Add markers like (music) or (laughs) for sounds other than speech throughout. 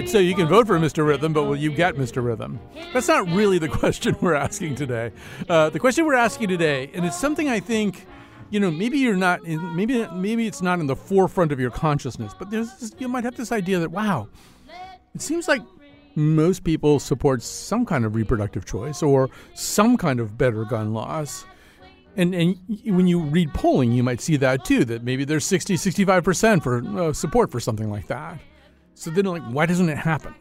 Right, so you can vote for Mr. Rhythm, but will you get Mr. Rhythm? That's not really the (laughs) question we're asking today. Uh, the question we're asking today, and it's something I think, you know, maybe you're not, in, maybe maybe it's not in the forefront of your consciousness, but there's this, you might have this idea that wow, it seems like most people support some kind of reproductive choice or some kind of better gun laws. And, and when you read polling, you might see that too, that maybe there's 60, 65% for uh, support for something like that. So then, like, why doesn't it happen?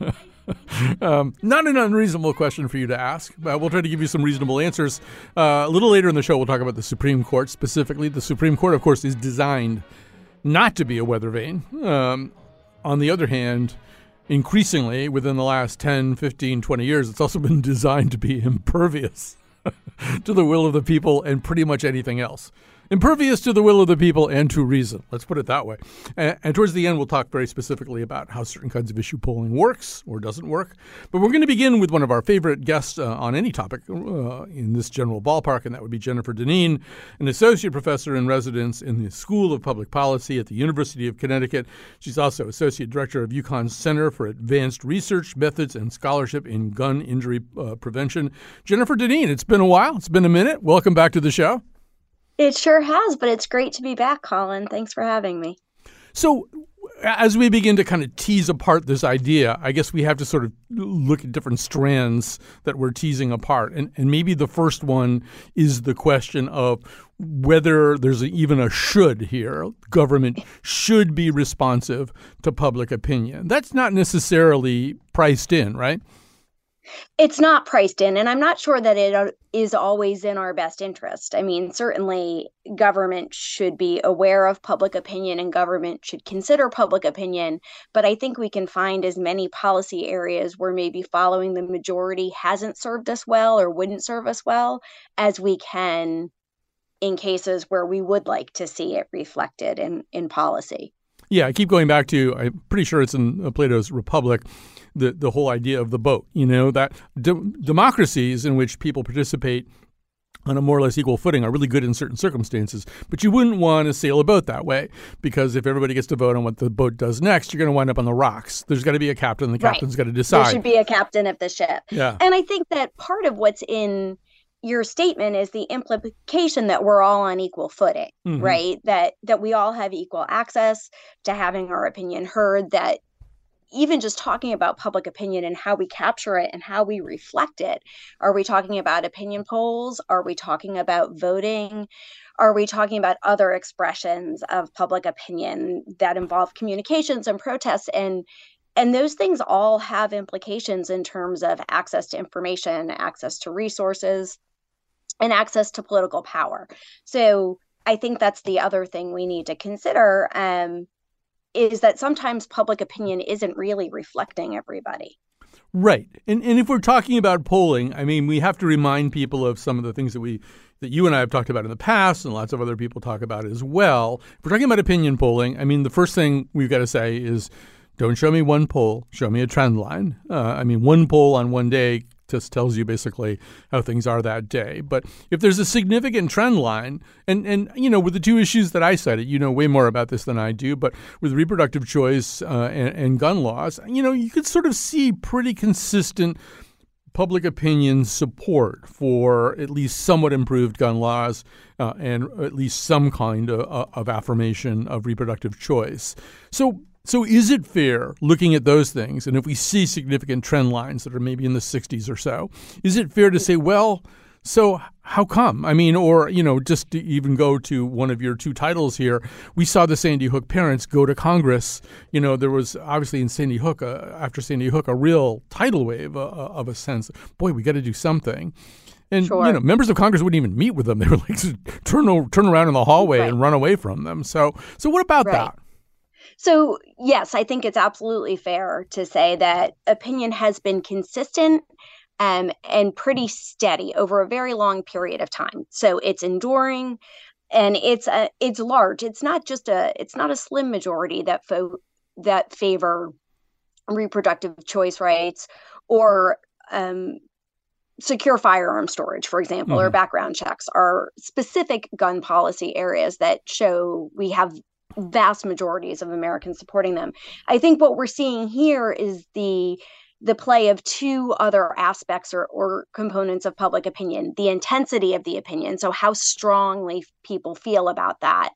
(laughs) um, not an unreasonable question for you to ask, but we'll try to give you some reasonable answers. Uh, a little later in the show, we'll talk about the Supreme Court specifically. The Supreme Court, of course, is designed not to be a weather vane. Um, on the other hand, increasingly within the last 10, 15, 20 years, it's also (laughs) been designed to be impervious (laughs) to the will of the people and pretty much anything else impervious to the will of the people and to reason. Let's put it that way. And, and, towards the end, we'll talk very specifically about how certain kinds of issue polling works or doesn't work. But we're going to begin with one of our favorite guests uh, on any topic uh, in this general ballpark, and that would be Jennifer Dineen, an associate professor in residence in the School of Public Policy at the University of Connecticut. She's also associate director of UConn's Center for Advanced Research, Methods, and Scholarship in Gun Injury uh, Prevention. Jennifer Dineen, it's been a while. It's been a minute. Welcome back to the show. It sure has, but it's great to be back, Colin. Thanks for having me. So, as we begin to kind of tease apart this idea, I guess we have to sort of look at different strands that we're teasing apart. And, and maybe the first one is the question of whether there's a, even a should here. Government should be responsive to public opinion. That's not necessarily priced in, right? It's not priced in, and I'm not sure that it uh, always in our best interest. I mean, certainly government should be aware of public opinion and government should consider public opinion, but I think we can find as many policy areas where maybe following the majority hasn't served us well or wouldn't serve us well as we can in cases where we would like to see it reflected in, in policy. Yeah, I keep going back to, I'm pretty sure it's in uh, Plato's Republic the the whole idea of the boat, You know that de- democracies in which people participate on a more or less equal footing are really good in certain circumstances. But you wouldn't want to sail a boat that way because if everybody gets to vote on what the boat does next, you're going to wind up on the rocks. There's got to be a captain. The captain's right. got to decide. There should be a captain of the ship. Yeah. And I think that part of what's in your statement is the implication that we're all on equal footing, mm-hmm. right? That that we all have equal access to having our opinion heard. That even just talking about public opinion and how we capture it and how we reflect it. Are we talking about opinion polls? Are we talking about voting? Are we talking about other expressions of public opinion that involve communications and protests and and those things all have implications in terms of access to information, access to resources, and access to political power. So I think that's the other thing we need to consider. Um, is that sometimes public opinion isn't really reflecting everybody. Right. And and if we're talking about polling, I mean, we have to remind people of some of the things that we that you and I have talked about in the past and lots of other people talk about as well. If we're talking about opinion polling, I mean, the first thing we've got to say is don't show me one poll, show me a trend line. Uh, I mean, one poll on one day just tells you basically how things are that day. But if there's a significant trend line, and, and you know, with the two issues that I cited, you know way more about this than I do, but with reproductive choice uh, and, and gun laws, you know, you could sort of see pretty consistent public opinion support for at least somewhat improved gun laws uh, and at least some kind of, of affirmation of reproductive choice. So, so is it fair looking at those things, and if we see significant trend lines that are maybe in the 60s or so, is it fair to say, well, so how come? I mean, or you know, just to even go to one of your two titles here, we saw the Sandy Hook parents go to Congress. You know, there was obviously in Sandy Hook uh, after Sandy Hook a real tidal wave uh, uh of a sense. Boy, we got to do something. And sure. you know, members of Congress wouldn't even meet with them. (laughs) They were like turn turn around in the hallway right. and run away from them. So, so what about right. that? So, yes, I think it's absolutely fair to say that opinion has been consistent um, and pretty steady over a very long period of time. So it's enduring and it's a, it's large. It's not just a it's not a slim majority that fo- that favor reproductive choice rights or um, secure firearm storage, for example, mm-hmm. or background checks are specific gun policy areas that show we have vast majorities of Americans supporting them. I think what we're seeing here is the the play of two other aspects or, or components of public opinion the intensity of the opinion, so how strongly people feel about that,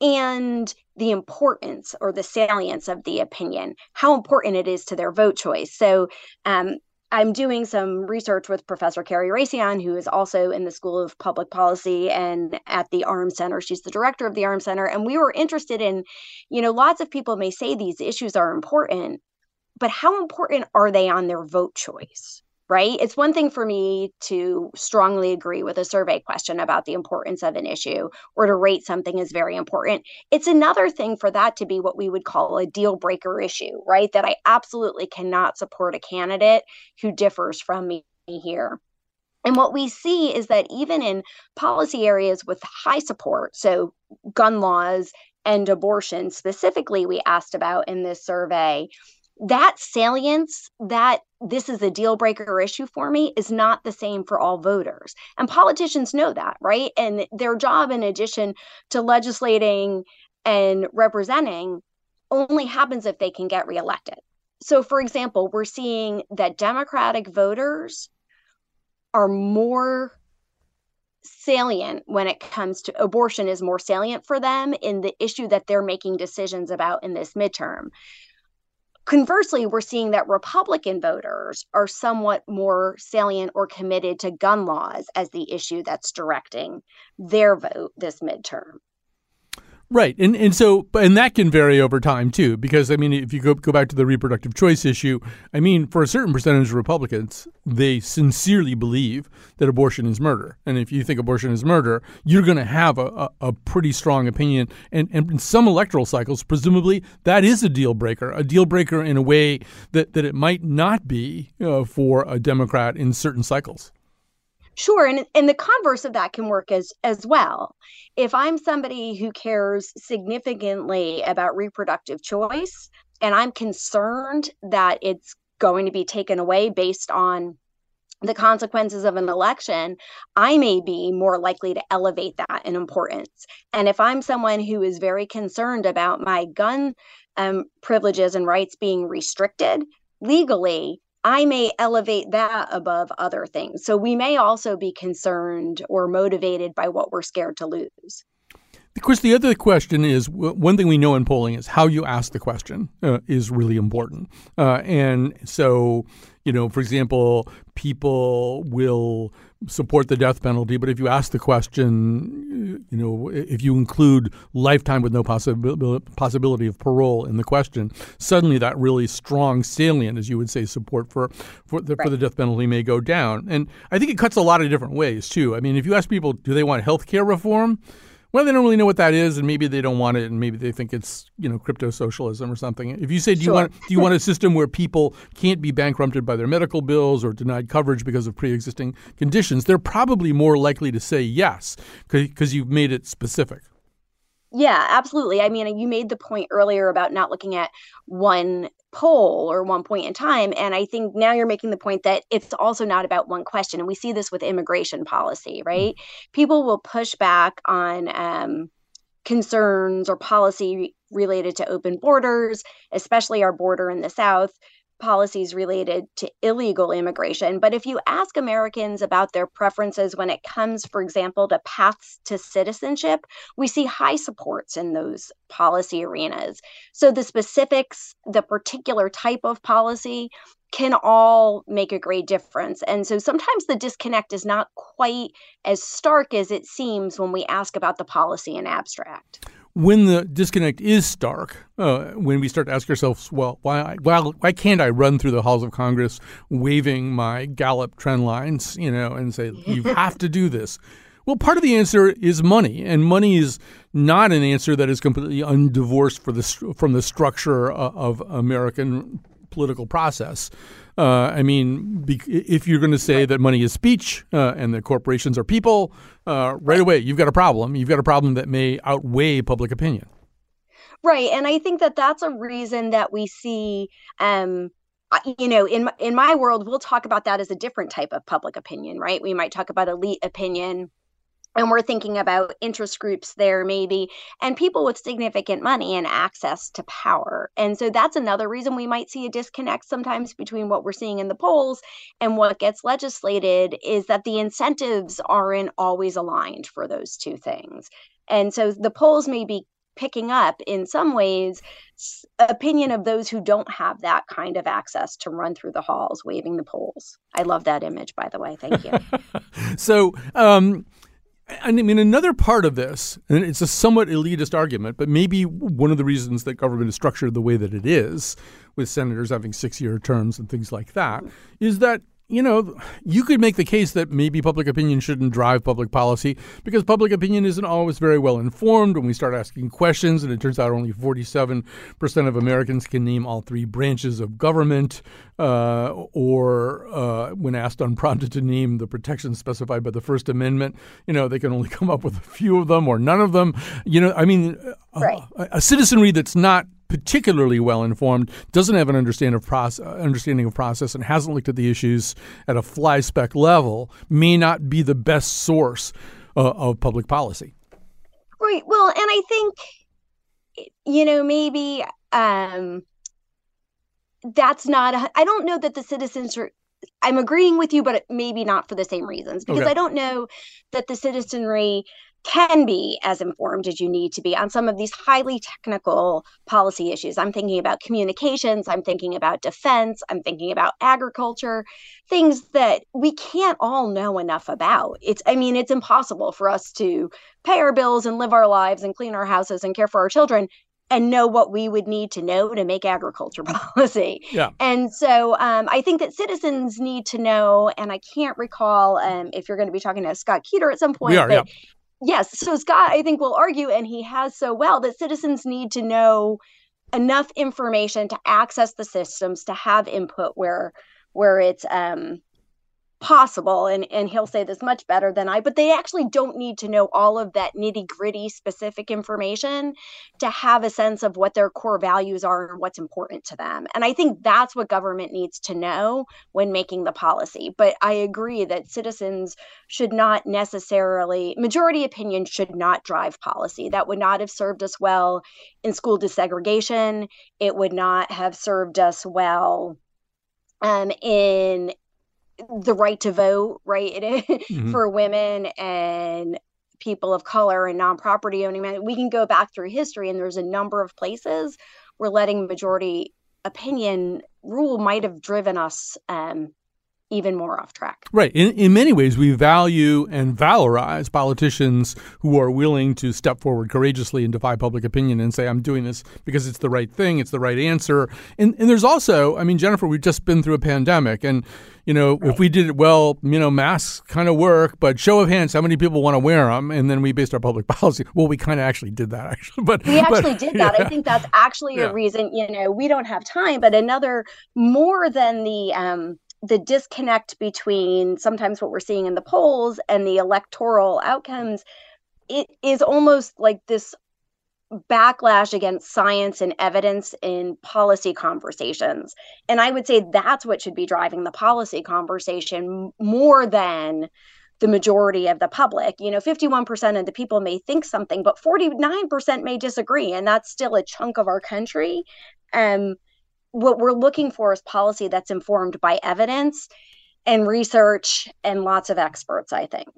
and the importance or the salience of the opinion, how important it is to their vote choice. So, um, I'm doing some research with Professor Kerri Raissian, who is also in the School of Public Policy and at the Arms Center. She's the director of the Arms Center. And we were interested in, you know, lots of people may say these issues are important, but how important are they on their vote choice? Right? It's one thing for me to strongly agree with a survey question about the importance of an issue or to rate something as very important. It's another thing for that to be what we would call a deal breaker issue, right? That I absolutely cannot support a candidate who differs from me here. And what we see is that even in policy areas with high support, so gun laws and abortion specifically, we asked about in this survey, that salience that this is a deal breaker issue for me is not the same for all voters. And politicians know that right? And their job in addition to legislating and representing only happens if they can get reelected. So for example we're seeing that democratic voters are more salient when it comes to abortion is more salient for them in the issue that they're making decisions about in this midterm Conversely, we're seeing that Republican voters are somewhat more salient or committed to gun laws as the issue that's directing their vote this midterm. Right. And and so and that can vary over time too because I mean if you go go back to the reproductive choice issue, I mean for a certain percentage of Republicans, they sincerely believe that abortion is murder. And if you think abortion is murder, you're going to have a, a, a, pretty strong opinion and and in some electoral cycles presumably that is a deal breaker, a deal breaker in a way that that it might not be uh, for a Democrat in certain cycles. Sure, and and the converse of that can work as as well. If I'm somebody who cares significantly about reproductive choice and I'm concerned that it's going to be taken away based on the consequences of an election, I may be more likely to elevate that in importance. And if I'm someone who is very concerned about my gun um, privileges and rights being restricted legally, I may elevate that above other things. So we may also be concerned or motivated by what we're scared to lose. Of course, the other question is one thing we know in polling is how you ask the question uh, is really important. Uh, and so, you know, for example, people will support the death penalty, but if you ask the question, you know, if you include lifetime with no possibility possibility of parole in the question, suddenly that really strong salient, as you would say, support for for the, right. for the death penalty may go down. And I think it cuts a lot of different ways too. I mean, if you ask people, do they want health care reform? Well, they don't really know what that is, and maybe they don't want it, and maybe they think it's you know crypto socialism or something. If you say, do you want do you want a system where people can't be bankrupted by their medical bills or denied coverage because of pre-existing conditions, they're probably more likely to say yes because you've made it specific. Yeah, absolutely. I mean, you made the point earlier about not looking at one poll or one point in time. And I think now you're making the point that it's also not about one question. And we see this with immigration policy, mm. right? Mm-hmm. People will push back on um, concerns or policy related to open borders, especially our border in the South policies related to illegal immigration. But if you ask Americans about their preferences when it comes, for example, to paths to citizenship, we see high supports in those policy arenas. So the specifics, the particular type of policy, can all make a great difference. And so sometimes the disconnect is not quite as stark as it seems when we ask about the policy in abstract when the disconnect is stark, uh, when we start to ask ourselves, well, why, why, why can't I run through the halls of Congress waving my Gallup trend lines, you know, and say, (laughs) you have to do this? Well, part of the answer is money, and money is not an answer that is completely undivorced for the, from the structure of American political process. Uh, I mean, be, if you're going to say that money is speech uh, and that corporations are people, uh, right away you've got a problem. You've got a problem that may outweigh public opinion. Right, and I think that that's a reason that we see. Um, you know, in in my world, we'll talk about that as a different type of public opinion, right? We might talk about elite opinion and we're thinking about interest groups there maybe and people with significant money and access to power. And so that's another reason we might see a disconnect sometimes between what we're seeing in the polls and what gets legislated is that the incentives aren't always aligned for those two things. And so the polls may be picking up in some ways opinion of those who don't have that kind of access to run through the halls waving the polls. I love that image by the way. Thank you. (laughs) So um I mean, another part of this, and it's a somewhat elitist argument, but maybe one of the reasons that government is structured the way that it is, with senators having six year terms and things like that, is that you know, you could make the case that maybe public opinion shouldn't drive public policy because public opinion isn't always very well informed when we start asking questions. And it turns out only 47% of Americans can name all three branches of government, uh, or uh, when asked unprompted to name the protections specified by the First Amendment, you know, they can only come up with a few of them or none of them. You know, I mean, right. a, a citizenry that's not particularly well informed, doesn't have an understanding of, process, understanding of process, and hasn't looked at the issues at a fly speck level, may not be the best source uh, of public policy. Right. Well, and I think, you know, maybe um, that's not, I don't know that the citizens are. I'm agreeing with you, but maybe not for the same reasons because okay. I don't know that the citizenry can be as informed as you need to be on some of these highly technical policy issues. I'm thinking about communications, I'm thinking about defense, I'm thinking about agriculture, things that we can't all know enough about. It's I mean, it's impossible for us to pay our bills and live our lives and clean our houses and care for our children and know what we would need to know to make agriculture (laughs) policy. Yeah. And so um, I think that citizens need to know, and I can't recall um, if you're going to be talking to Scott Keeter at some point, we are, but yeah yes, so Scott, I think, will argue, and he has so well, that citizens need to know enough information to access the systems to have input where where it's um, possible and and he'll say this much better than I but they actually don't need to know all of that nitty-gritty specific information to have a sense of what their core values are and what's important to them. And I think that's what government needs to know when making the policy. But I agree that citizens should not necessarily majority opinion should not drive policy. That would not have served us well in school desegregation. It would not have served us well um, in the right to vote, right, mm-hmm. for women and people of color and non-property owning men. We can go back through history, and there's a number of places where letting majority opinion rule might have driven us um, even more off track. Right. In, in many ways, we value and valorize politicians who are willing to step forward courageously and defy public opinion and say, I'm doing this because it's the right thing, it's the right answer. And, and there's also, I mean, Jennifer, we've just been through a pandemic. And, you know, right. if we did it well, you know, masks kind of work, but show of hands, how many people want to wear them? And then we based our public (laughs) policy. Well, we kind of actually did that, actually. But we actually but, did that. Yeah. I think that's actually yeah. a reason, you know, we don't have time, but another more than the, um, the disconnect between sometimes what we're seeing in the polls and the electoral outcomes it is almost like this backlash against science and evidence in policy conversations. And i would say that's what should be driving the policy conversation more than the majority of the public. You know 51% of the people may think something but 49% may disagree and that's still a chunk of our country. Um what we're looking for is policy that's informed by evidence and research and lots of experts, I think.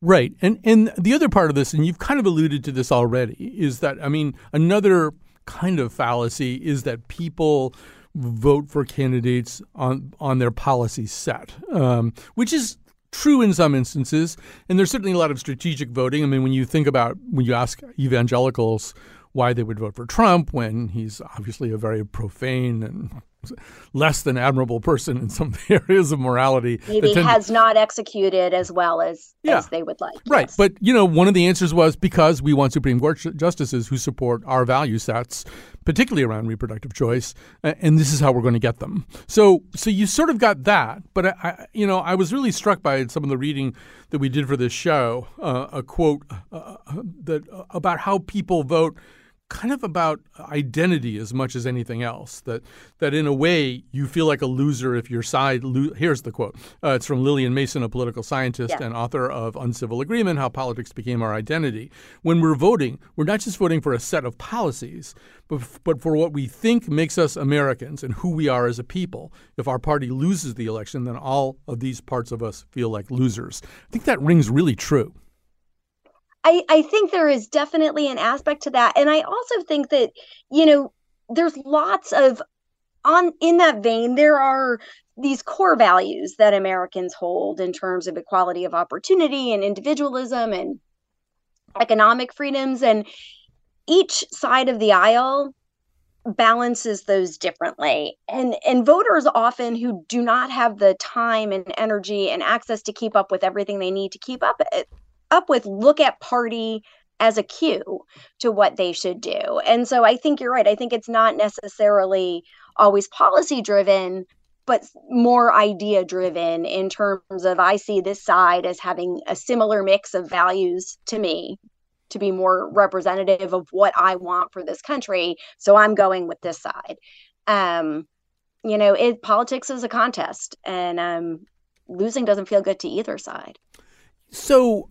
Right. And and the other part of this, and you've kind of alluded to this already, is that I mean, another kind of fallacy is that people vote for candidates on on their policy set, um, which is true in some instances. And there's certainly a lot of strategic voting. I mean, when you think about when you ask evangelicals why they would vote for Trump when he's obviously a very profane and less than admirable person in some (laughs) areas of morality. Maybe has to, not executed as well as yeah, as they would like. Right, yes. but you know, one of the answers was because we want Supreme Court justices who support our value sets, particularly around reproductive choice, and this is how we're going to get them. So, so you sort of got that, but I, I you know, I was really struck by some of the reading that we did for this show. Uh, a quote uh, uh that uh, about how people vote kind of about identity as much as anything else. That that in a way you feel like a loser if your side. Lo- Here's the quote. Uh, it's from Lilliana Mason, a political scientist yeah. and author of Uncivil Agreement: How Politics Became Our Identity. When we're voting, we're not just voting for a set of policies, but but for what we think makes us Americans and who we are as a people. If our party loses the election, then all of these parts of us feel like losers. I think that rings really true. I, I think there is definitely an aspect to that. And I also think that, you know, there's lots of on in that vein, there are these core values that Americans hold in terms of equality of opportunity and individualism and economic freedoms. And each side of the aisle balances those differently and and voters often who do not have the time and energy and access to keep up with everything they need to keep up eh, up with look at party as a cue to what they should do. And so I think you're right. I think it's not necessarily always policy driven, but more idea driven in terms of I see this side as having a similar mix of values to me to be more representative of what I want for this country. So I'm going with this side. Um, you know, it politics is a contest and um, losing doesn't feel good to either side. So,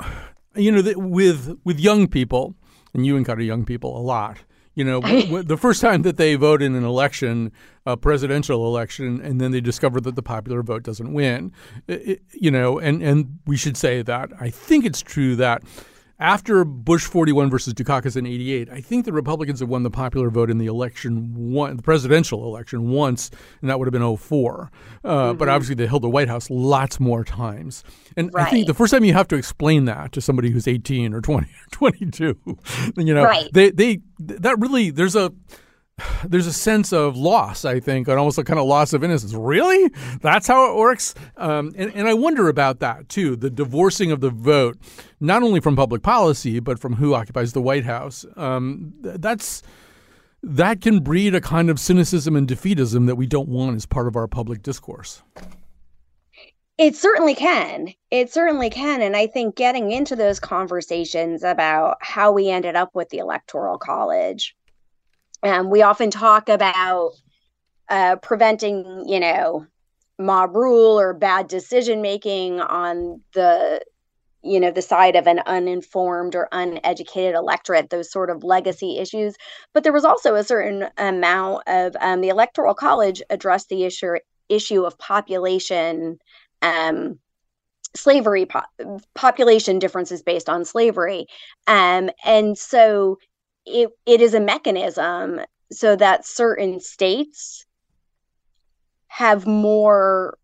you know, with with young people, and you encounter young people a lot. You know, the first time that they vote in an election, a presidential election, and then they discover that the popular vote doesn't win. It, you know, and and we should say that I think it's true that after Bush 41 versus Dukakis in 88, I think the Republicans have won the popular vote in the election, one, the presidential election once, and that would have been 04. Uh, mm-hmm. But obviously, they held the White House lots more times. And right. I think the first time you have to explain that to somebody who's 18 or 20 or 22, (laughs) you know, right. they, they, that really, there's a, (sighs) there's a sense of loss, I think, and almost a kind of loss of innocence. Really? That's how it works? Um, and, and I wonder about that, too the divorcing of the vote, not only from public policy, but from who occupies the White House. Um, that's. That can breed a kind of cynicism and defeatism that we don't want as part of our public discourse. It certainly can. It certainly can. And I think getting into those conversations about how we ended up with the Electoral College um, we often talk about uh, preventing, you know, mob rule or bad decision making on the you know the side of an uninformed or uneducated electorate those sort of legacy issues. But there was also a certain amount of um, the electoral college addressed the issue issue of population um, slavery po- population differences based on slavery. Um, and so it, it is a mechanism so that certain states have more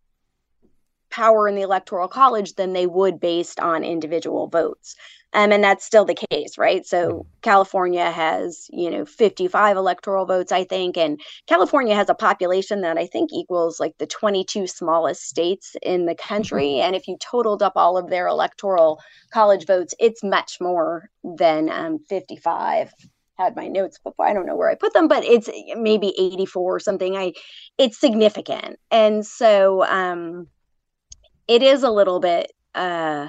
power in the electoral college than they would based on individual votes. Um, and that's still the case, right? So mm-hmm. California has, you know, 55 electoral votes, I think. And California has a population that I think equals like the 22 smallest states in the country. Mm-hmm. And if you totaled up all of their electoral college votes, it's much more than um, 55 had my notes before. I don't know where I put them, but it's maybe 84 or something. I it's significant. And so um it is a little bit uh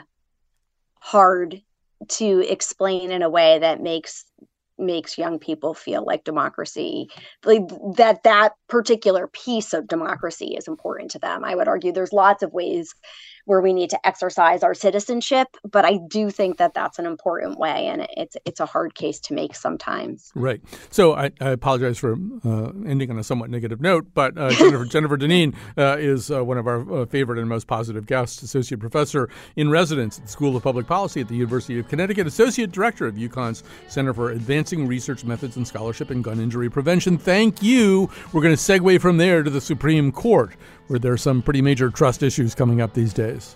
hard to explain in a way that makes makes young people feel like democracy like that that particular piece of democracy is important to them i would argue there's lots of ways where we need to exercise our citizenship. But I do think that that's an important way, and it's it's a hard case to make sometimes. Right. So I, I apologize for uh, ending on a somewhat negative note, but uh, Jennifer (laughs) Jennifer Dineen uh, is uh, one of our uh, favorite and most positive guests, associate professor in residence at the School of Public Policy at the University of Connecticut, associate director of UConn's Center for Advancing Research Methods and Scholarship in Gun Injury Prevention. Thank you. We're going to segue from there to the Supreme Court, where there are some pretty major trust issues coming up these days.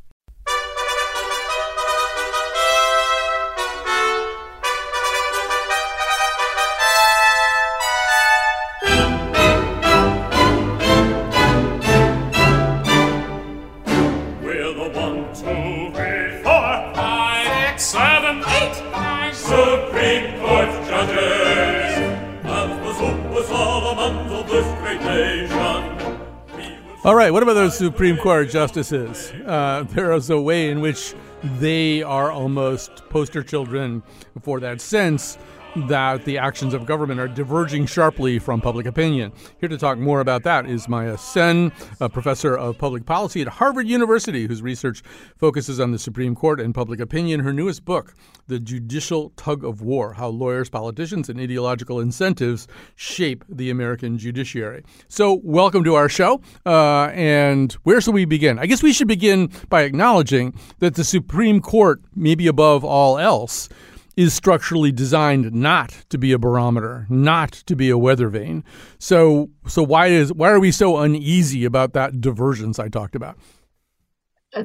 All right, what about those Supreme Court justices? Uh, there is a way in which they are almost poster children for that sense that the actions of government are diverging sharply from public opinion. Here to talk more about that is Maya Sen, a professor of public policy at Harvard University, whose research focuses on the Supreme Court and public opinion. Her newest book, The Judicial Tug of War How Lawyers, Politicians, and Ideological Incentives Shape the American Judiciary. So, welcome to our show. Uh, and where shall we begin? I guess we should begin by acknowledging that the Supreme Court, maybe above all else, is structurally designed not to be a barometer, not to be a weather vane. So so why is why are we so uneasy about that divergence I talked about?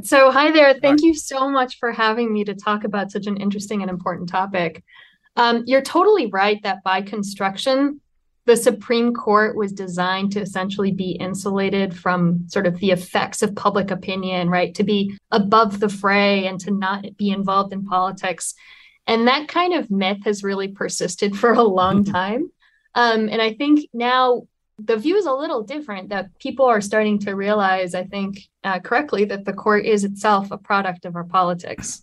So hi there. Thank you so much for having me to talk about such an interesting and important topic. Um, you're totally right that by construction, the Supreme Court was designed to essentially be insulated from sort of the effects of public opinion, right? To be above the fray and to not be involved in politics. And that kind of myth has really persisted for a long time. Um, and I think now the view is a little different that people are starting to realize, I think uh, correctly, that the court is itself a product of our politics.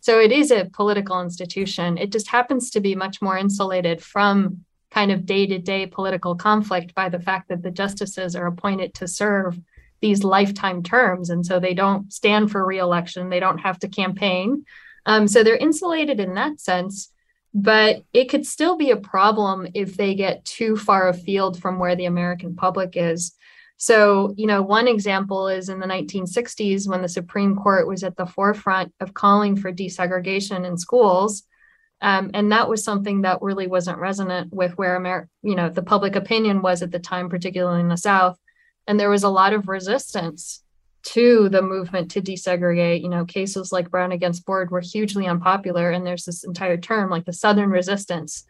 So it is a political institution. It just happens to be much more insulated from kind of day to day political conflict by the fact that the justices are appointed to serve these lifetime terms. And so they don't stand for reelection, they don't have to campaign. Um, so they're insulated in that sense, but it could still be a problem if they get too far afield from where the American public is. So, you know, one example is in the 1960s when the Supreme Court was at the forefront of calling for desegregation in schools. Um, and that was something that really wasn't resonant with where Amer- you know the public opinion was at the time, particularly in the South. And there was a lot of resistance to the movement to desegregate. You know, cases like Brown against Board were hugely unpopular. And there's this entire term like the Southern resistance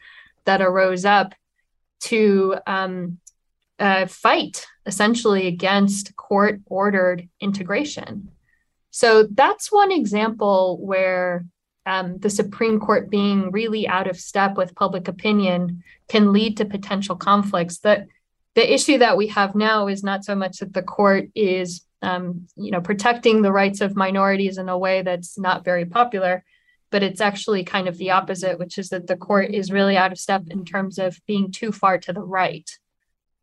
that arose up to um, uh, fight essentially against court ordered integration. So that's one example where um, the Supreme Court being really out of step with public opinion can lead to potential conflicts. That the issue that we have now is not so much that the court is um, you know, protecting the rights of minorities in a way that's not very popular. But it's actually kind of the opposite, which is that the court is really out of step in terms of being too far to the right.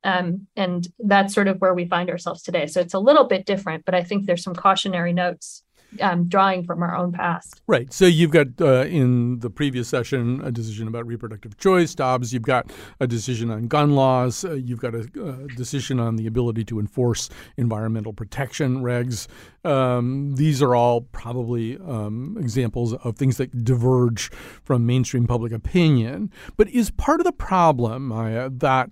Um, and that's sort of where we find ourselves today. So it's a little bit different, but I think there's some cautionary notes um, drawing from our own past. Right. So you've got uh, in the previous session a decision about reproductive choice, Dobbs. You've got a decision on gun laws. Uh, you've got a, a, decision on the ability to enforce environmental protection regs. Um, these are all probably um, examples of things that diverge from mainstream public opinion. But is part of the problem, Maya, that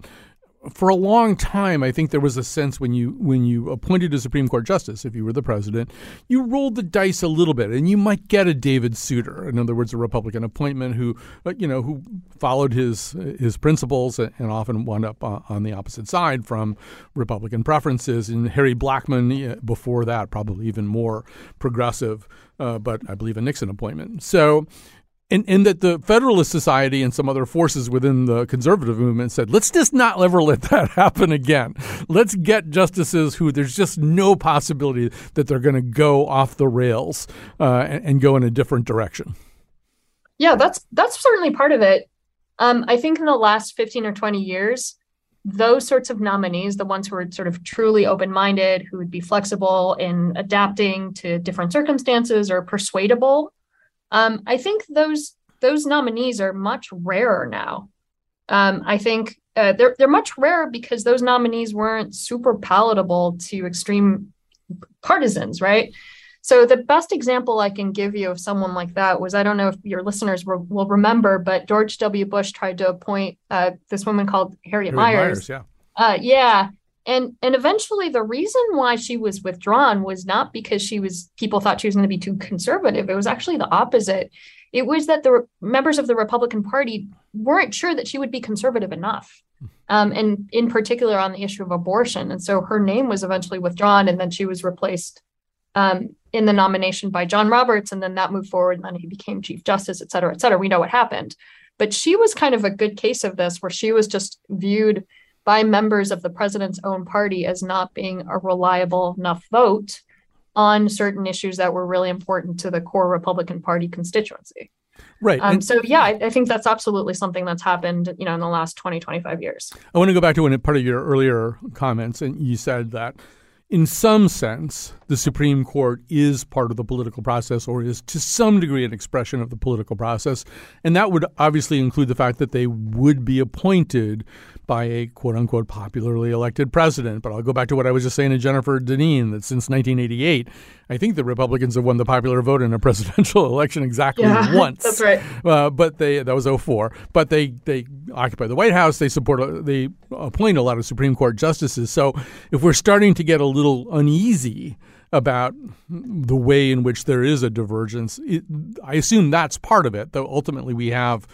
for a long time, I think there was a sense when you when you appointed a Supreme Court justice, if you were the president, you rolled the dice a little bit, and you might get a David Souter, in other words, a Republican appointment who, uh, you know, who followed his his principles and often wound up on the opposite side from Republican preferences. And Harry Blackmun, before that, probably even more progressive, uh, but I believe a Nixon appointment. So and, and that the Federalist Society and some other forces within the conservative movement said, let's just not ever let that (laughs) happen again. Let's get justices who there's just no possibility that they're going to go off the rails uh, and, and, go in a different direction. Yeah, that's that's certainly part of it. Um, I think in the last 15 or 20 years, those sorts of nominees, the ones who are sort of truly open minded, who would be flexible in adapting to different circumstances or persuadable um, I think those those nominees are much rarer now. Um, I think uh, they're they're much rarer because those nominees weren't super palatable to extreme partisans, right? So the best example I can give you of someone like that was I don't know if your listeners will, will remember, but George W. Bush tried to appoint uh, this woman called Harriet, Harriet Miers. Miers. Yeah. Uh, yeah, and and eventually the reason why she was withdrawn was not because she was people thought she was going to be too conservative. It was actually the opposite. It was that the members of the republican party weren't sure that she would be conservative enough um, and in particular on the issue of abortion. And so her name was eventually withdrawn and then she was replaced um, in the nomination by john roberts and then that moved forward and then he became chief justice et cetera et cetera. We know what happened. But she was kind of a good case of this where she was just viewed by members of the president's own party as not being a reliable enough vote on certain issues that were really important to the core Republican Party constituency. Right. Um, so, yeah, I, I, think that's absolutely something that's happened, you know, in the last 20, 25 years. I want to go back to one part of your earlier comments, and you said that in some sense, the Supreme Court is part of the political process or is to some degree an expression of the political process. And that would obviously include the fact that they would be appointed by a quote unquote popularly elected president. But I'll go back to what I was just saying to Jennifer Dineen that since 1988, I think the Republicans have won the popular vote in a (laughs) presidential election exactly yeah, (laughs) once. That's right. Uh, but they that was 04. But they they occupy the White House. They support they appoint a lot of Supreme Court justices. So if we're starting to get a little uneasy about the way in which there is a divergence, it, I assume that's part of it. Though ultimately we have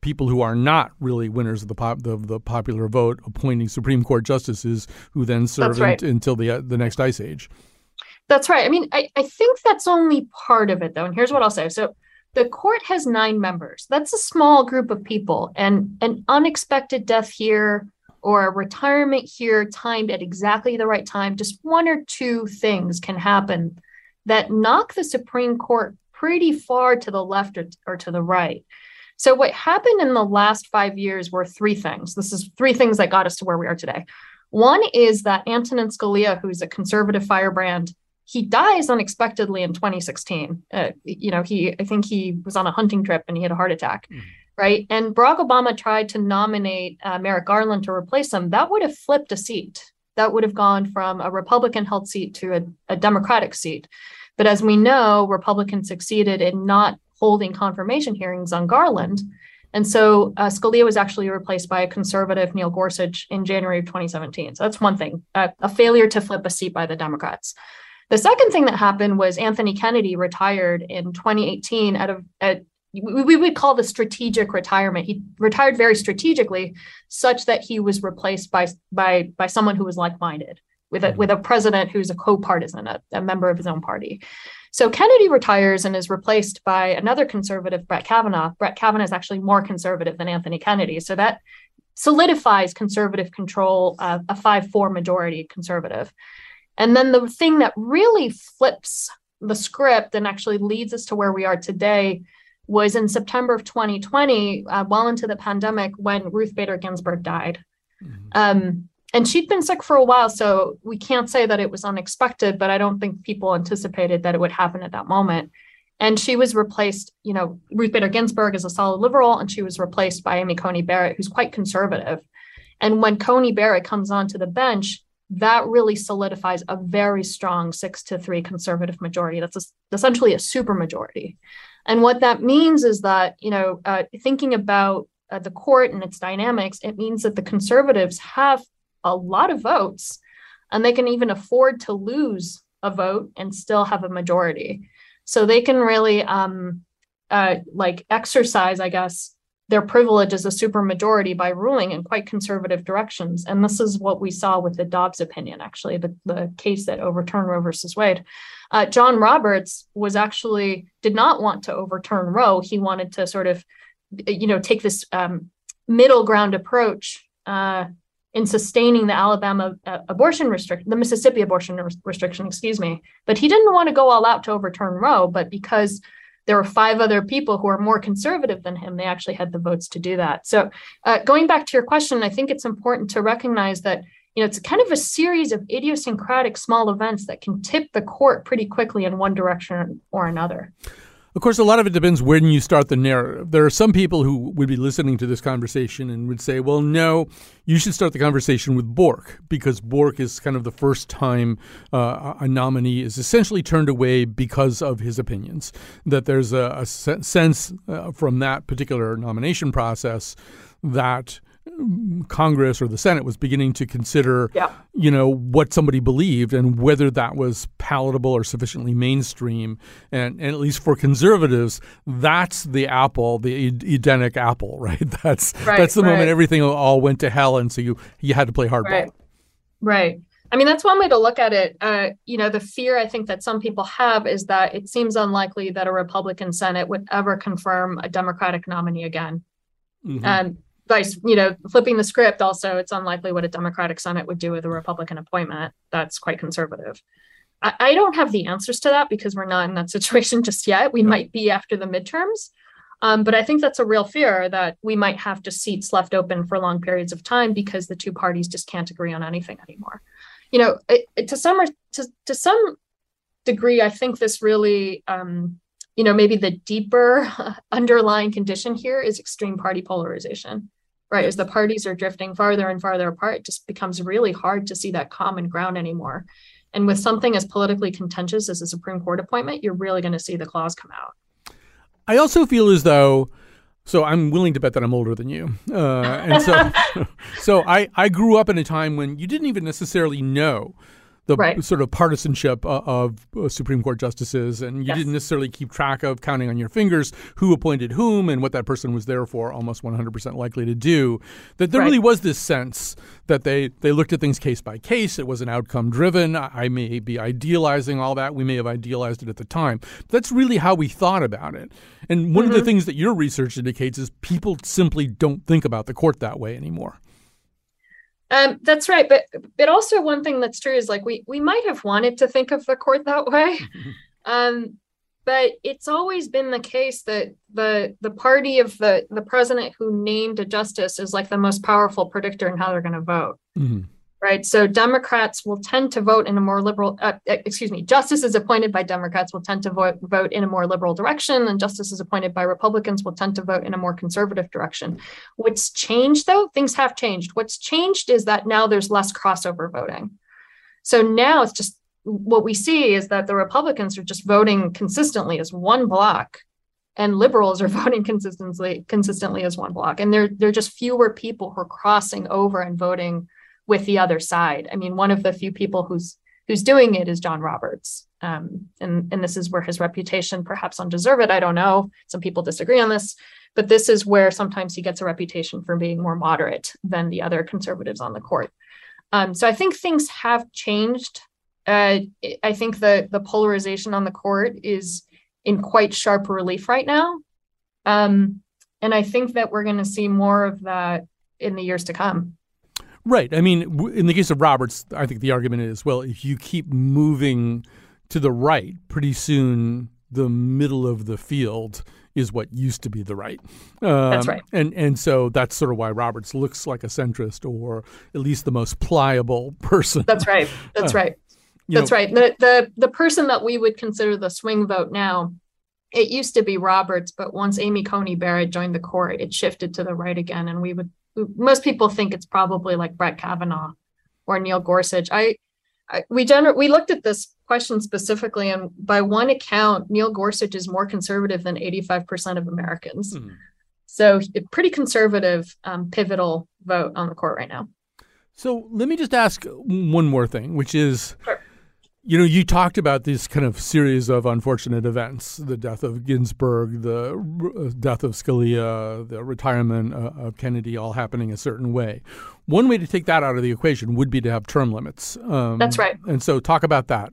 people who are not really winners of the, pop, the, the popular vote appointing Supreme Court justices who then serve right. in, until the uh, the next ice age. That's right. I mean, I, I think that's only part of it, though. And here's what I'll say. So the court has nine members. That's a small group of people. And an unexpected death here or a retirement here timed at exactly the right time, just one or two things can happen that knock the Supreme Court pretty far to the left or, or to the right. So, what happened in the last five years were three things. This is three things that got us to where we are today. One is that Antonin Scalia, who's a conservative firebrand, he dies unexpectedly in 2016. Uh, you know, he I think he was on a hunting trip and he had a heart attack, mm. right? And Barack Obama tried to nominate uh, Merrick Garland to replace him. That would have flipped a seat. That would have gone from a Republican-held seat to a, a Democratic seat. But as we know, Republicans succeeded in not holding confirmation hearings on Garland. And so uh, Scalia was actually replaced by a conservative Neil Gorsuch in January of 2017. So that's one thing, uh, a failure to flip a seat by the Democrats. The second thing that happened was Anthony Kennedy retired in 2018 out of at, we would call the strategic retirement. He retired very strategically, such that he was replaced by by by someone who was like-minded, with a with a president who's a co-partisan, a, a member of his own party. So Kennedy retires and is replaced by another conservative, Brett Kavanaugh. Brett Kavanaugh is actually more conservative than Anthony Kennedy. So that solidifies conservative control, uh, a 5 4 majority conservative. And then the thing that really flips the script and actually leads us to where we are today was in September of 2020, uh, well into the pandemic, when Ruth Bader Ginsburg died. Mm-hmm. Um, and she'd been sick for a while, so we can't say that it was unexpected, but I don't think people anticipated that it would happen at that moment. And she was replaced, you know, Ruth Bader Ginsburg is a solid liberal, and she was replaced by Amy Coney Barrett, who's quite conservative. And when Coney Barrett comes onto the bench, that really solidifies a very strong six to three conservative majority. That's a, essentially a super majority. And what that means is that, you know, uh, thinking about uh, the court and its dynamics, it means that the conservatives have a lot of votes and they can even afford to lose a vote and still have a majority. So they can really um, uh, like exercise, I guess, their privilege as a supermajority by ruling in quite conservative directions. And this is what we saw with the Dobbs opinion, actually, the, the case that overturned Roe versus Wade. Uh, John Roberts was actually did not want to overturn Roe. He wanted to sort of, you know, take this um, middle ground approach uh, in sustaining the Alabama uh, abortion restriction, the Mississippi abortion restriction, excuse me. But he didn't want to go all out to overturn Roe. But because there were five other people who are more conservative than him. They actually had the votes to do that. So, uh, going back to your question, I think it's important to recognize that you know it's kind of a series of idiosyncratic small events that can tip the court pretty quickly in one direction or another. Of course, a lot of it depends when you start the narrative. There are some people who would be listening to this conversation and would say, well, no, you should start the conversation with Bork because Bork is kind of the first time uh, a nominee is essentially turned away because of his opinions. That there's a, a sense uh, from that particular nomination process that Congress or the Senate was beginning to consider, yeah. you know, what somebody believed and whether that was palatable or sufficiently mainstream. And, and at least for conservatives, that's the apple, the Edenic apple, (laughs) right? That's right, that's the right. moment everything all went to hell, and so you you had to play hardball. Right. Right. I mean, that's one way to look at it. Uh, you know, the fear I think that some people have is that it seems unlikely that a Republican Senate would ever confirm a Democratic nominee again. Mm-hmm. Um, vice, you know, flipping the script, also, it's unlikely what a Democratic Senate would do with a Republican appointment. That's quite conservative. I, I don't have the answers to that because we're not in that (laughs) situation just yet. We might be after the midterms. Um, but I think that's a real fear that we might have just seats left open for long periods of time because the two parties just can't agree on anything anymore. You know, it, it, to some to, to some degree, I think this really um, you know maybe the deeper (laughs) underlying condition here is extreme party polarization right as the parties are drifting farther and farther apart it just becomes really hard to see that common ground anymore. And with something as politically contentious as a supreme court appointment you're really going to see the claws come out. I also feel as though so I'm willing to bet that I'm older than you, uh, and so, (laughs) (laughs) so I, I grew up in a time when you didn't even necessarily know the right. sort of partisanship uh, of uh, Supreme Court justices, and you yes. didn't necessarily keep track of counting on your fingers who appointed whom and what that person was there for, almost 100% likely to do. That there right. really was this sense that they, they looked at things case by case. It was an outcome driven. I may be idealizing all that. We may have idealized it at the time. But that's really how we thought about it. And one mm-hmm. of the mm-hmm. things that your research indicates is people simply don't think about the court that way anymore. Um, that's right, but but also one thing that's true is like we we might have wanted to think of the court that way, um, but it's always been the case that the the party of the the president who named a justice is like the most powerful predictor in how they're going to vote. Mm-hmm right? So Democrats will tend to vote in a more liberal, uh, excuse me, justices appointed by Democrats will tend to vote, vote in a more liberal direction, and justices appointed by Republicans will tend to vote in a more conservative direction. What's changed, though, things have changed. What's changed is that now there's less crossover voting. So now it's just what we see is that the Republicans are just voting consistently as one block and liberals are (laughs) voting consistently consistently as one block and there there are just fewer people who are crossing over and voting with the other side. I mean, one of the few people who's who's doing it is John Roberts. Um, and, and this is where his reputation perhaps undeserved. I don't know. Some people disagree on this, but this is where sometimes he gets a reputation for being more moderate than the other conservatives on the court. Um, so I think things have changed. Uh, I think the the polarization on the court is in quite sharp relief right now. Um, and I think that we're going to see more of that in the years to come. Right. I mean, in the case of Roberts, I think the argument is well, if you keep moving to the right, pretty soon the middle of the field is what used to be the right. Um, that's right. And and so that's sort of why Roberts looks like a centrist or at least the most pliable (laughs) person. That's right. That's uh, right. That's know, right. The, the the person that we would consider the swing vote now, it used to be Roberts, but once Amy Coney Barrett joined the court, it shifted to the right again. And we would most people think it's probably like Brett Kavanaugh or Neil Gorsuch. I, I we gener- we looked at this question specifically, and by one account, Neil Gorsuch is more conservative than 85% of Americans. Hmm. So, pretty conservative, um, pivotal vote on the court right now. So, let me just ask one more thing, which is sure. You know, you talked about this kind of series of unfortunate events the death of Ginsburg, the uh, death of Scalia, the retirement uh, of Kennedy, all happening a certain way. One way to take that out of the equation would be to have term limits. Um, That's right. And so, talk about that.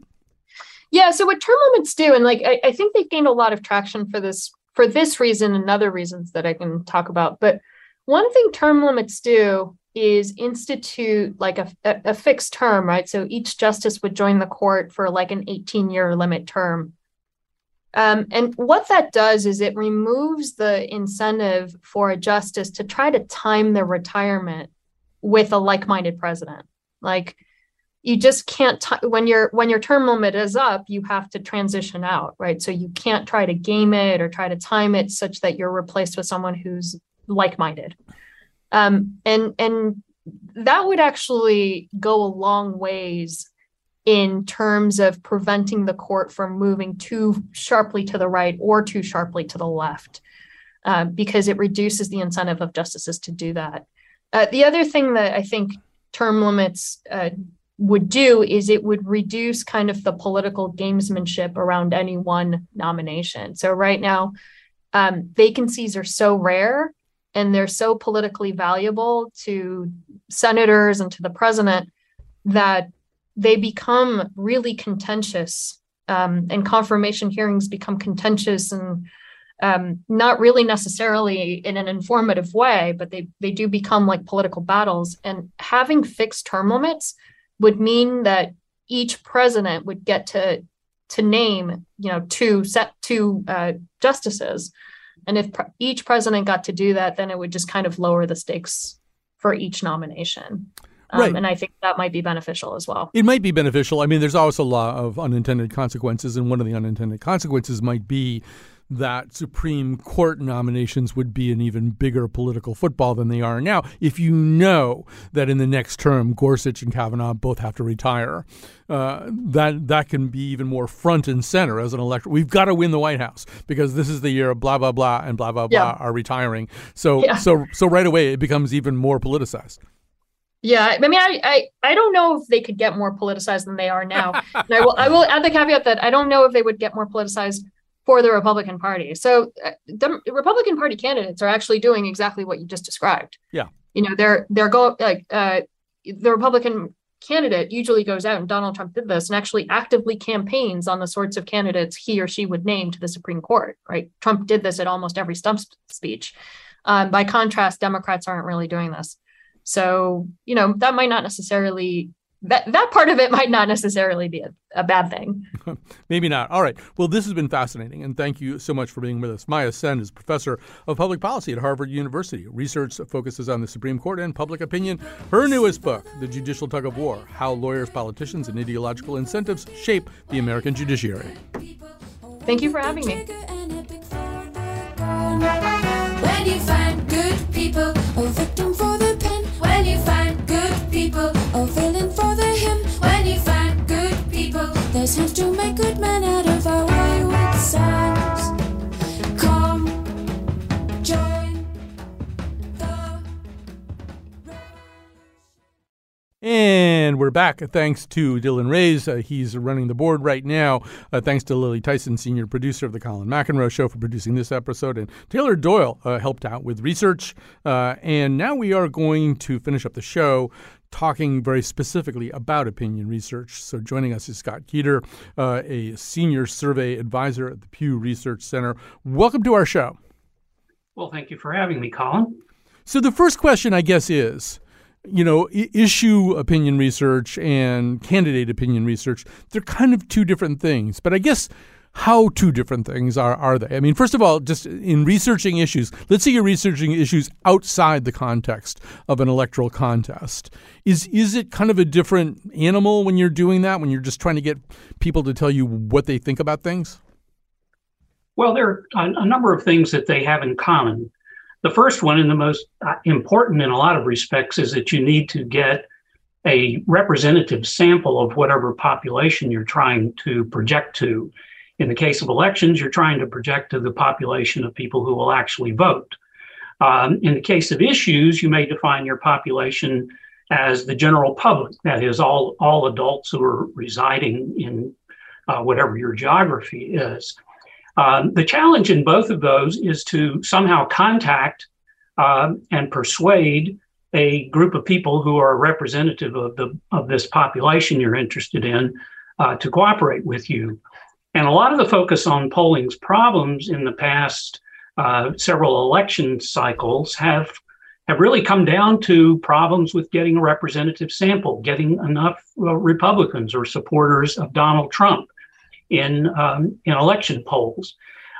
Yeah. So, what term limits do, and like I, I think they've gained a lot of traction for this for this reason and other reasons that I can talk about. But one thing term limits do is institute like a, a, fixed term, right? So each justice would join the court for like an 18 year limit term. Um, and what that does is it removes the incentive for a justice to try to time their retirement with a like minded president. Like, you just can't t- when your when your term limit is up you have to transition out right so you can't try to game it or try to time it such that you're replaced with someone who's like-minded um, and and that would actually go a long ways in terms of preventing the court from moving too sharply to the right or too sharply to the left, uh, because it reduces the incentive of justices to do that. Uh, the other thing that I think term limits uh, would do is it would reduce kind of the political gamesmanship around any one nomination. So right now, um, vacancies are so rare and they're so politically valuable to senators and to the president that they become really contentious um, and confirmation hearings become contentious and um, not really necessarily in an informative way, but they they do become like political battles. And having fixed term limits would mean that each president would get to to name you know two set two uh, justices and if pre- each president got to do that, then it would just kind of lower the stakes for each nomination. Um, right. And I think that might be beneficial as well. It might be beneficial. I mean, there's always a lot of unintended consequences, and one of the unintended consequences might be that Supreme Court nominations would be an even bigger political football than they are now if you know that in the next term Gorsuch and Kavanaugh both have to retire. Uh, that that can be even more front and center as an elector. We've got to win the White House because this is the year of blah blah blah and blah blah blah are retiring. So yeah. so so right away it becomes even more politicized. Yeah, I mean, I, I I don't know if they could get more politicized than they are now. (laughs) and I will I will add the caveat that I don't know if they would get more politicized for the Republican Party. So uh, the Republican Party candidates are actually doing exactly what you just described. Yeah. You know, they're they're going like uh, the Republican candidate usually goes out and Donald Trump did this and actually actively campaigns on the sorts of candidates he or she would name to the Supreme Court, right? Trump did this at almost every stump speech. Um, by contrast, Democrats aren't really doing this. So, you know, that might not necessarily that that part of it might not necessarily be a, a bad thing. (laughs) Maybe not. All right. Well, this has been fascinating, and thank you so much for being with us. Maya Sen is professor of public policy at Harvard University. Research focuses on the Supreme Court and public opinion. Her newest book, The Judicial Tug of War: How Lawyers, Politicians, and Ideological Incentives Shape the American Judiciary. Thank you for having me. When you find good people, a victim for the pen. When you find good people, a villain for the hymn. When you find good people, there's hands to make good men out of our wayward sons. And we're back. Thanks to Dylan Reyes. Uh, he's running the board right now. Uh, thanks to Lily Tyson, senior producer of the Colin McEnroe Show, for producing this episode. And Taylor Doyle uh, helped out with research. Uh, and now we are going to finish up the show talking very specifically about opinion research. So joining us is Scott Keeter, uh, a senior survey advisor at the Pew Research Center. Welcome to our show. Well, thank you for having me, Colin. So the first question, I guess, is you know, issue opinion research and candidate opinion research, they're kind of two different things. But I guess how two different things are are they? I mean, first of all, just in researching issues, let's say you're researching issues outside the context of an electoral contest. Is is it kind of a different animal when you're doing that? When you're just trying to get people to tell you what they think about things? Well, there are a, number of things that they have in common. The first one, and the most uh, important in a lot of respects, is that you need to get a representative sample of whatever population you're trying to project to. In the case of elections, you're trying to project to the population of people who will actually vote. Um, in the case of issues, you may define your population as the general public, that is, all, all adults who are residing in uh, whatever your geography is. Um, the challenge in both of those is to somehow contact uh, and persuade a group of people who are representative of the of this population you're interested in uh, to cooperate with you. And a lot of the focus on polling's problems in the past uh, several election cycles have have really come down to problems with getting a representative sample, getting enough uh, Republicans or supporters of Donald Trump in um, in election polls.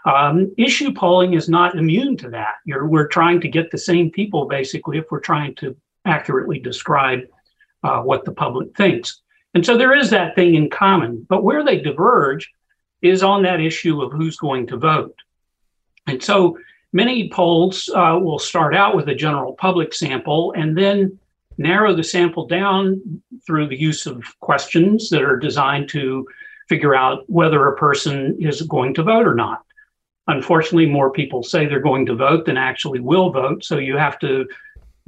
Um, issue polling is not immune to that. You're, we're trying to get the same people basically if we're trying to accurately describe uh, what the public thinks. And so there is that thing in common. But where they diverge is on that issue of who's going to vote. And so many polls uh, will start out with a general public sample and then narrow the sample down through the use of questions that are designed to figure out whether a person is going to vote or not. Unfortunately, more people say they're going to vote than actually will vote. So you have to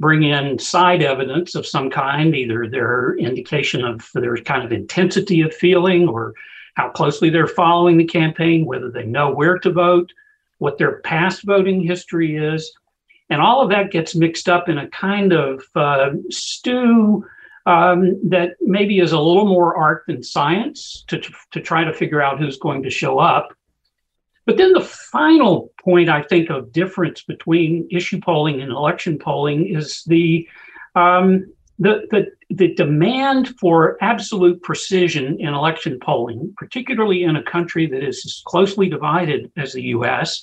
bring in side evidence of some kind, either their indication of their kind of intensity of feeling or how closely they're following the campaign, whether they know where to vote, what their past voting history is. And all of that gets mixed up in a kind of uh, stew um, that maybe is a little more art than science to, to try to figure out who's going to show up. But then the final point I think of difference between issue polling and election polling is the um, the, the, the demand for absolute precision in election polling, particularly in a country that is as closely divided as the US,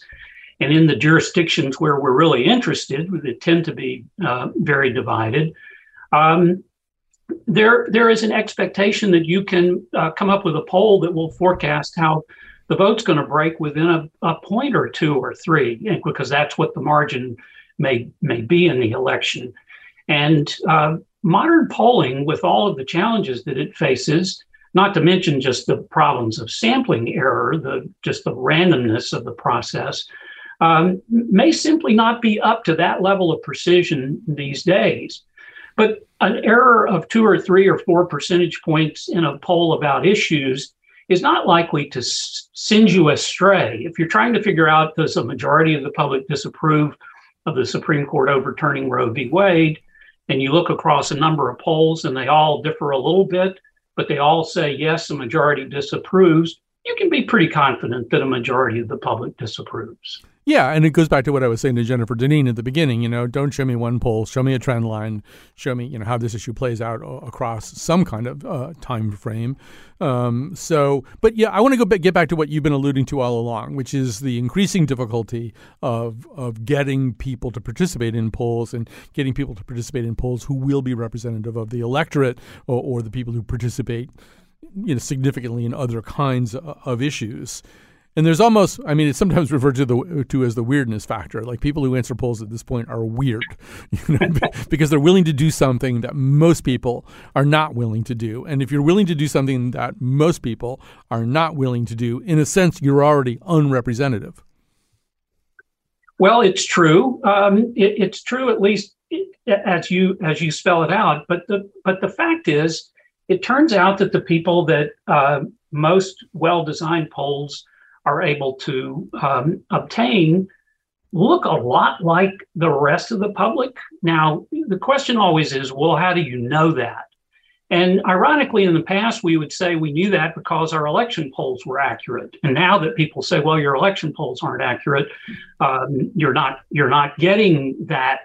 and in the jurisdictions where we're really interested, that tend to be uh, very divided, um, there, there is an expectation that you can uh, come up with a poll that will forecast how the vote's going to break within a, a point or two or three, because that's what the margin may may be in the election. And uh, modern polling, with all of the challenges that it faces, not to mention just the problems of sampling error, the just the randomness of the process, um, may simply not be up to that level of precision these days. But an error of two or three or four percentage points in a poll about issues is not likely to send you astray. If you're trying to figure out does a majority of the public disapprove of the Supreme Court overturning Roe v. Wade, and you look across a number of polls and they all differ a little bit, but they all say yes, a majority disapproves, you can be pretty confident that a majority of the public disapproves. Yeah, and it goes back to what I was saying to Jennifer Dineen at the beginning. You know, don't show me one poll, show me a trend line, show me you know how this issue plays out across some kind of uh, time frame. Um, so, but yeah, I want to go back, get back to what you've been alluding to all along, which is the increasing difficulty of of getting people to participate in polls and getting people to participate in polls who will be representative of the electorate or, or the people who participate you know significantly in other kinds of issues. And there's almost, I mean, it's sometimes referred to the to as the weirdness factor. Like people who answer polls at this point are weird, (laughs) you know, (laughs) because they're willing to do something that most people are not willing to do. And if you're willing to do something that most people are not willing to do, in a sense, you're already unrepresentative. Well, it's true. Um, it, it's true, at least as you as you spell it out. But the but the fact is, it turns out that the people that uh, most well-designed polls are able to um, obtain look a lot like the rest of the public. Now, the question always is well, how do you know that? And ironically, in the past, we would say we knew that because our election polls were accurate. And now that people say, well, your election polls aren't accurate, um, you're not you're not getting that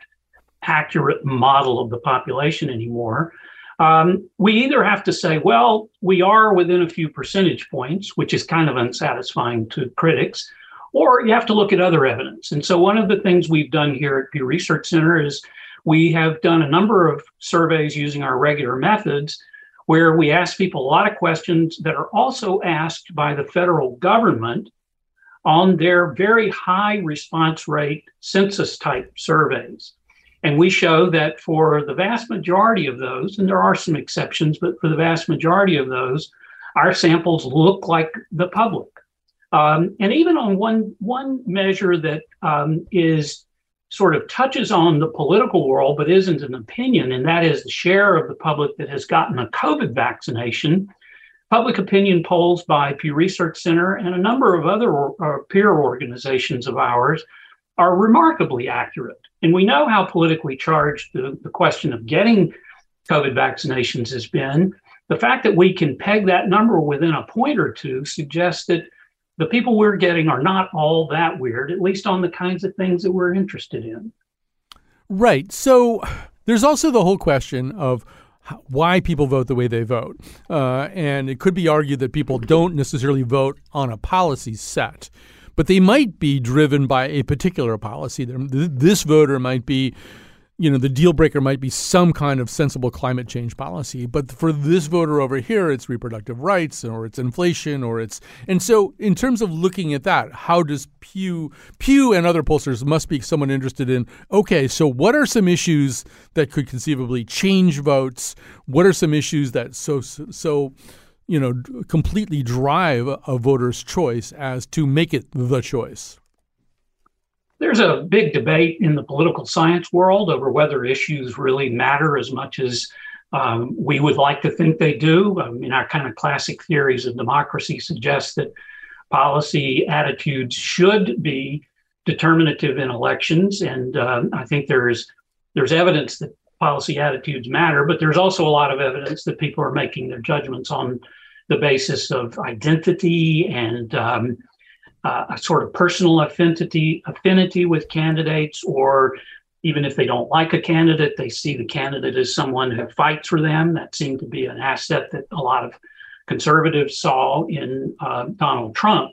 accurate model of the population anymore. Um, we either have to say, well, we are within a few percentage points, which is kind of unsatisfying to critics, or you have to look at other evidence. And so, one of the things we've done here at Pew Research Center is we have done a number of surveys using our regular methods where we ask people a lot of questions that are also asked by the federal government on their very high response rate census type surveys. And we show that for the vast majority of those, and there are some exceptions, but for the vast majority of those, our samples look like the public. Um, and even on one, one measure that um, is sort of touches on the political world, but isn't an opinion, and that is the share of the public that has gotten a COVID vaccination. Public opinion polls by Pew Research Center and a number of other uh, peer organizations of ours are remarkably accurate. And we know how politically charged the, the question of getting COVID vaccinations has been. The fact that we can peg that number within a point or two suggests that the people we're getting are not all that weird, at least on the kinds of things that we're interested in. Right. So there's also the whole question of why people vote the way they vote. Uh, and it could be argued that people don't necessarily vote on a policy set, but they might be driven by a particular policy. This voter might be you know, the deal breaker might be some kind of sensible climate change policy. But for this voter over here, it's reproductive rights or it's inflation or it's. And so, in terms of looking at that, how does Pew, Pew and other pollsters must be someone interested in, okay, so what are some issues that could conceivably change votes? What are some issues that so, so, you know, completely drive a voter's choice as to make it the choice? There's a big debate in the political science world over whether issues really matter as much as um, we would like to think they do. I mean, our kind of classic theories of democracy suggest that policy attitudes should be determinative in elections, and uh, I think there's there's evidence that policy attitudes matter, but there's also a lot of evidence that people are making their judgments on the basis of identity and um, uh, a sort of personal affinity affinity with candidates, or even if they don't like a candidate, they see the candidate as someone who fights for them. That seemed to be an asset that a lot of conservatives saw in uh, Donald Trump.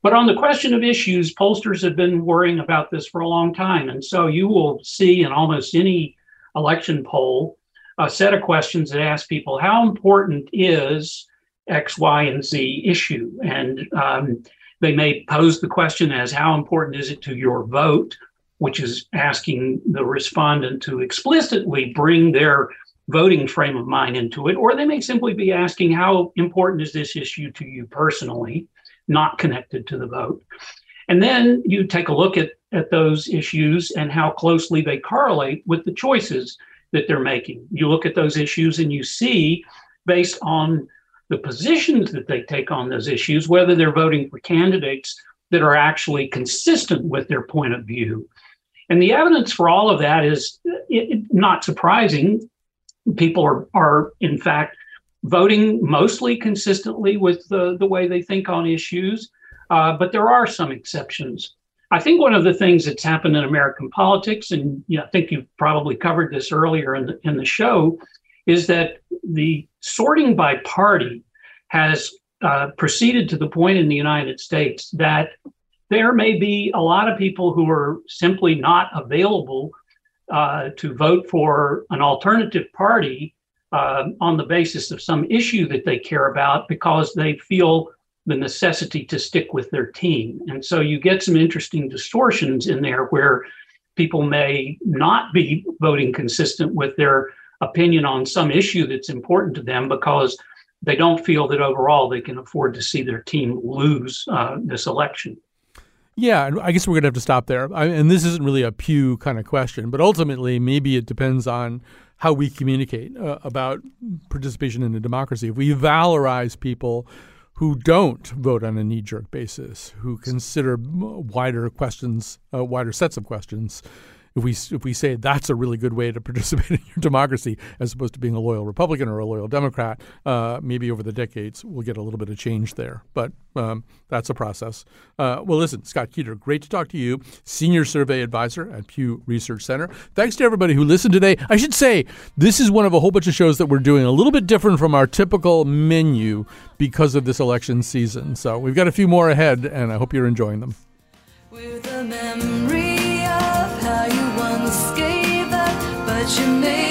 But on the question of issues, pollsters have been worrying about this for a long time. And so you will see in almost any election poll a set of questions that ask people how important is X, Y, and Z issue? And um, they may pose the question as how important is it to your vote, which is asking the respondent to explicitly bring their voting frame of mind into it, or they may simply be asking how important is this issue to you personally, not connected to the vote. And then you take a look at, at those issues and how closely they correlate with the choices that they're making. You look at those issues and you see, based on the positions that they take on those issues, whether they're voting for candidates that are actually consistent with their point of view. And the evidence for all of that is it, not surprising. People are, are, in fact, voting mostly consistently with the, the way they think on issues, uh, but there are some exceptions. I think one of the things that's happened in American politics, and you know, I think you've probably covered this earlier in the, in the show, is that the sorting by party has uh, proceeded to the point in the United States that there may be a lot of people who are simply not available uh, to vote for an alternative party uh, on the basis of some issue that they care about because they feel the necessity to stick with their team. And so you get some interesting distortions in there where people may not be voting consistent with their opinion on some issue that's important to them because they don't feel that overall they can afford to see their team lose uh, this election. Yeah, I guess we're going to have to stop there. I, and this isn't really a Pew kind of question, but ultimately, maybe it depends on how we communicate uh, about participation in a democracy. If we valorize people who don't vote on a knee jerk basis, who consider wider questions, uh, wider sets of questions, if we if we say that's a really good way to (laughs) participate in your democracy, as opposed to being a loyal Republican or a loyal Democrat, uh, maybe over the decades we'll get a little bit of change there. But um, that's a process. Uh, well, listen, Scott Keeter, great to talk to you, senior survey advisor at Pew Research Center. Thanks to everybody who listened today. I should say this is one of a whole bunch of shows that we're doing a little bit different from our typical menu because of this election season. So we've got a few more ahead, and I hope you're enjoying them. You made